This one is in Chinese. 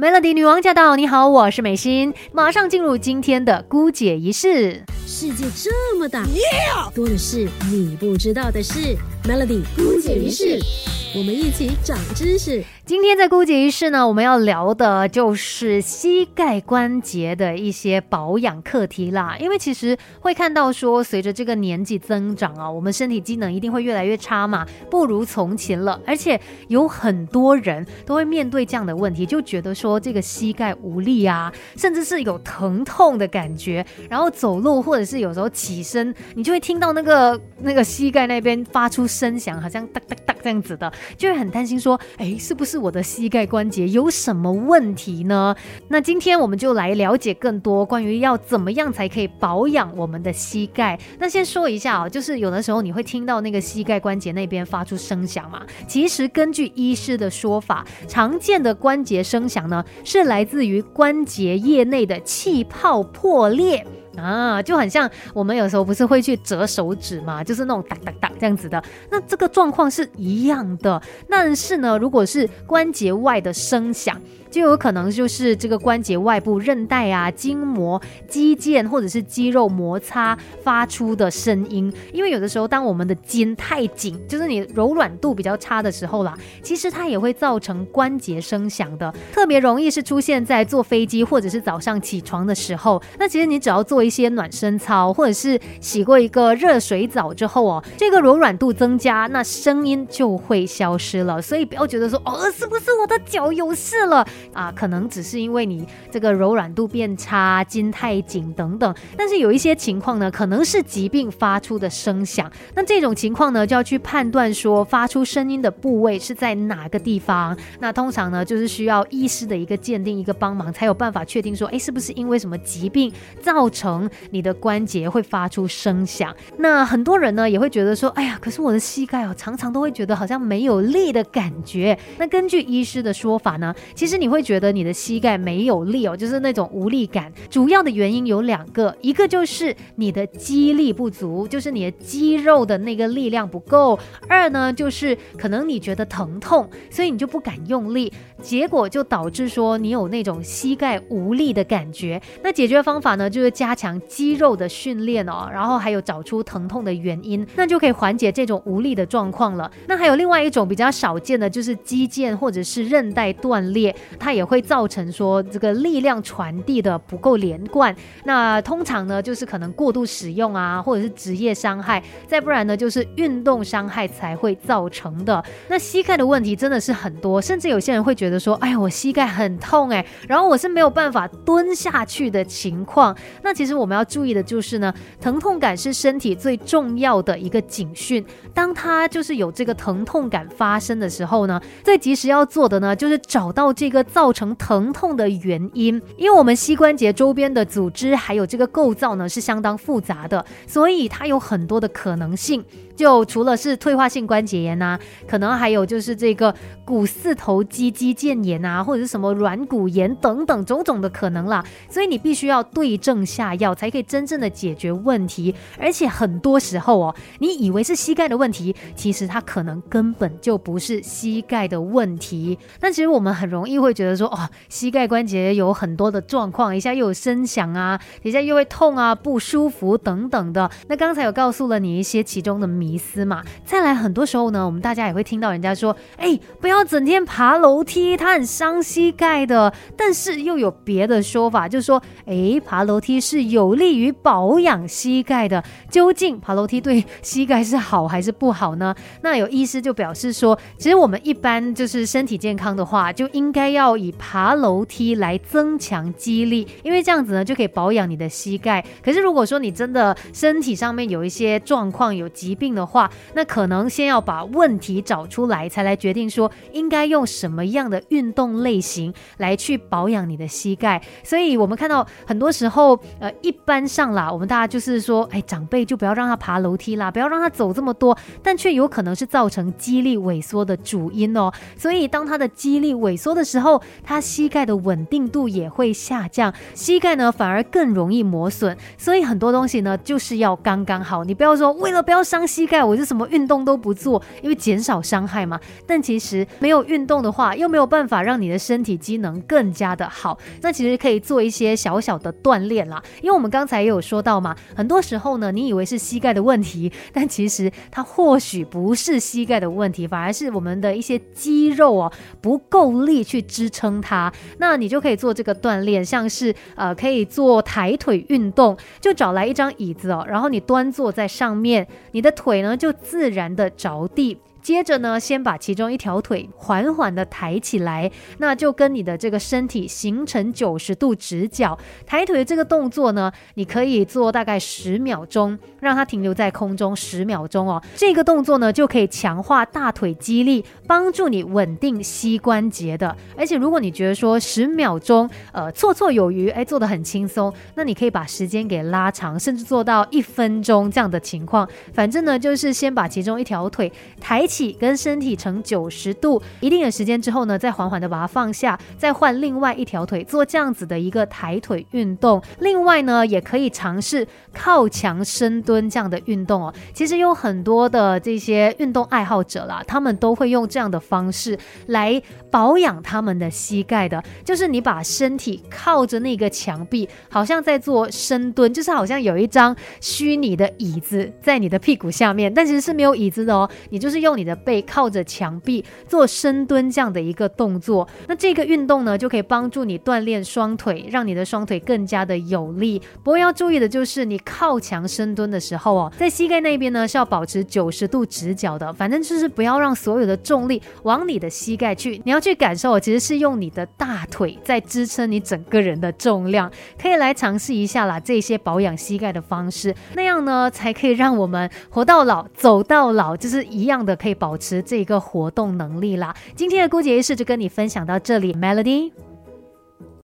Melody 女王驾到！你好，我是美心，马上进入今天的姑姐仪式。世界这么大，多的是你不知道的事。Melody 姑姐仪式，我们一起长知识。今天在姑姐仪式呢，我们要聊的就是膝盖关节的一些保养课题啦。因为其实会看到说，随着这个年纪增长啊，我们身体机能一定会越来越差嘛，不如从前了。而且有很多人都会面对这样的问题，就觉得说这个膝盖无力啊，甚至是有疼痛的感觉。然后走路或者是有时候起身，你就会听到那个那个膝盖那边发出声响，好像哒哒哒这样子的，就会很担心说，哎，是不是？我的膝盖关节有什么问题呢？那今天我们就来了解更多关于要怎么样才可以保养我们的膝盖。那先说一下啊，就是有的时候你会听到那个膝盖关节那边发出声响嘛。其实根据医师的说法，常见的关节声响呢，是来自于关节液内的气泡破裂。啊，就很像我们有时候不是会去折手指嘛，就是那种哒哒哒这样子的。那这个状况是一样的，但是呢，如果是关节外的声响。就有可能就是这个关节外部韧带啊、筋膜、肌腱或者是肌肉摩擦发出的声音。因为有的时候，当我们的筋太紧，就是你柔软度比较差的时候啦，其实它也会造成关节声响的。特别容易是出现在坐飞机或者是早上起床的时候。那其实你只要做一些暖身操，或者是洗过一个热水澡之后哦，这个柔软度增加，那声音就会消失了。所以不要觉得说哦，是不是我的脚有事了？啊，可能只是因为你这个柔软度变差、筋太紧等等，但是有一些情况呢，可能是疾病发出的声响。那这种情况呢，就要去判断说发出声音的部位是在哪个地方。那通常呢，就是需要医师的一个鉴定、一个帮忙，才有办法确定说，哎，是不是因为什么疾病造成你的关节会发出声响？那很多人呢，也会觉得说，哎呀，可是我的膝盖哦，常常都会觉得好像没有力的感觉。那根据医师的说法呢，其实你。你会觉得你的膝盖没有力哦，就是那种无力感。主要的原因有两个，一个就是你的肌力不足，就是你的肌肉的那个力量不够；二呢，就是可能你觉得疼痛，所以你就不敢用力，结果就导致说你有那种膝盖无力的感觉。那解决方法呢，就是加强肌肉的训练哦，然后还有找出疼痛的原因，那就可以缓解这种无力的状况了。那还有另外一种比较少见的，就是肌腱或者是韧带断裂。它也会造成说这个力量传递的不够连贯，那通常呢就是可能过度使用啊，或者是职业伤害，再不然呢就是运动伤害才会造成的。那膝盖的问题真的是很多，甚至有些人会觉得觉得说，哎呀我膝盖很痛哎，然后我是没有办法蹲下去的情况。那其实我们要注意的就是呢，疼痛感是身体最重要的一个警讯，当它就是有这个疼痛感发生的时候呢，最及时要做的呢就是找到这个。造成疼痛的原因，因为我们膝关节周边的组织还有这个构造呢是相当复杂的，所以它有很多的可能性。就除了是退化性关节炎呐，可能还有就是这个股四头肌肌腱炎啊，或者是什么软骨炎等等种种的可能啦。所以你必须要对症下药，才可以真正的解决问题。而且很多时候哦，你以为是膝盖的问题，其实它可能根本就不是膝盖的问题。但其实我们很容易会觉得说，哦，膝盖关节有很多的状况，一下又有声响啊，一下又会痛啊，不舒服等等的。那刚才有告诉了你一些其中的迷。迷思嘛，再来很多时候呢，我们大家也会听到人家说，哎，不要整天爬楼梯，它很伤膝盖的。但是又有别的说法，就是说，哎，爬楼梯是有利于保养膝盖的。究竟爬楼梯对膝盖是好还是不好呢？那有医师就表示说，其实我们一般就是身体健康的话，就应该要以爬楼梯来增强肌力，因为这样子呢就可以保养你的膝盖。可是如果说你真的身体上面有一些状况，有疾病，的话，那可能先要把问题找出来，才来决定说应该用什么样的运动类型来去保养你的膝盖。所以，我们看到很多时候，呃，一般上啦，我们大家就是说，哎，长辈就不要让他爬楼梯啦，不要让他走这么多，但却有可能是造成肌力萎缩的主因哦。所以，当他的肌力萎缩的时候，他膝盖的稳定度也会下降，膝盖呢反而更容易磨损。所以，很多东西呢就是要刚刚好，你不要说为了不要伤膝。盖，我就什么运动都不做，因为减少伤害嘛。但其实没有运动的话，又没有办法让你的身体机能更加的好。那其实可以做一些小小的锻炼啦，因为我们刚才也有说到嘛，很多时候呢，你以为是膝盖的问题，但其实它或许不是膝盖的问题，反而是我们的一些肌肉哦不够力去支撑它。那你就可以做这个锻炼，像是呃可以做抬腿运动，就找来一张椅子哦，然后你端坐在上面，你的腿呢就自然的着地。接着呢，先把其中一条腿缓缓的抬起来，那就跟你的这个身体形成九十度直角。抬腿的这个动作呢，你可以做大概十秒钟，让它停留在空中十秒钟哦。这个动作呢，就可以强化大腿肌力，帮助你稳定膝关节的。而且如果你觉得说十秒钟，呃，绰绰有余，哎，做的很轻松，那你可以把时间给拉长，甚至做到一分钟这样的情况。反正呢，就是先把其中一条腿抬。起跟身体成九十度，一定的时间之后呢，再缓缓的把它放下，再换另外一条腿做这样子的一个抬腿运动。另外呢，也可以尝试靠墙深蹲这样的运动哦。其实有很多的这些运动爱好者啦，他们都会用这样的方式来保养他们的膝盖的。就是你把身体靠着那个墙壁，好像在做深蹲，就是好像有一张虚拟的椅子在你的屁股下面，但其实是没有椅子的哦。你就是用。你的背靠着墙壁做深蹲这样的一个动作，那这个运动呢就可以帮助你锻炼双腿，让你的双腿更加的有力。不过要注意的就是，你靠墙深蹲的时候哦，在膝盖那边呢是要保持九十度直角的，反正就是不要让所有的重力往你的膝盖去。你要去感受，其实是用你的大腿在支撑你整个人的重量。可以来尝试一下啦，这些保养膝盖的方式，那样呢才可以让我们活到老，走到老，就是一样的可以。保持这个活动能力啦。今天的姑姐仪式就跟你分享到这里，Melody。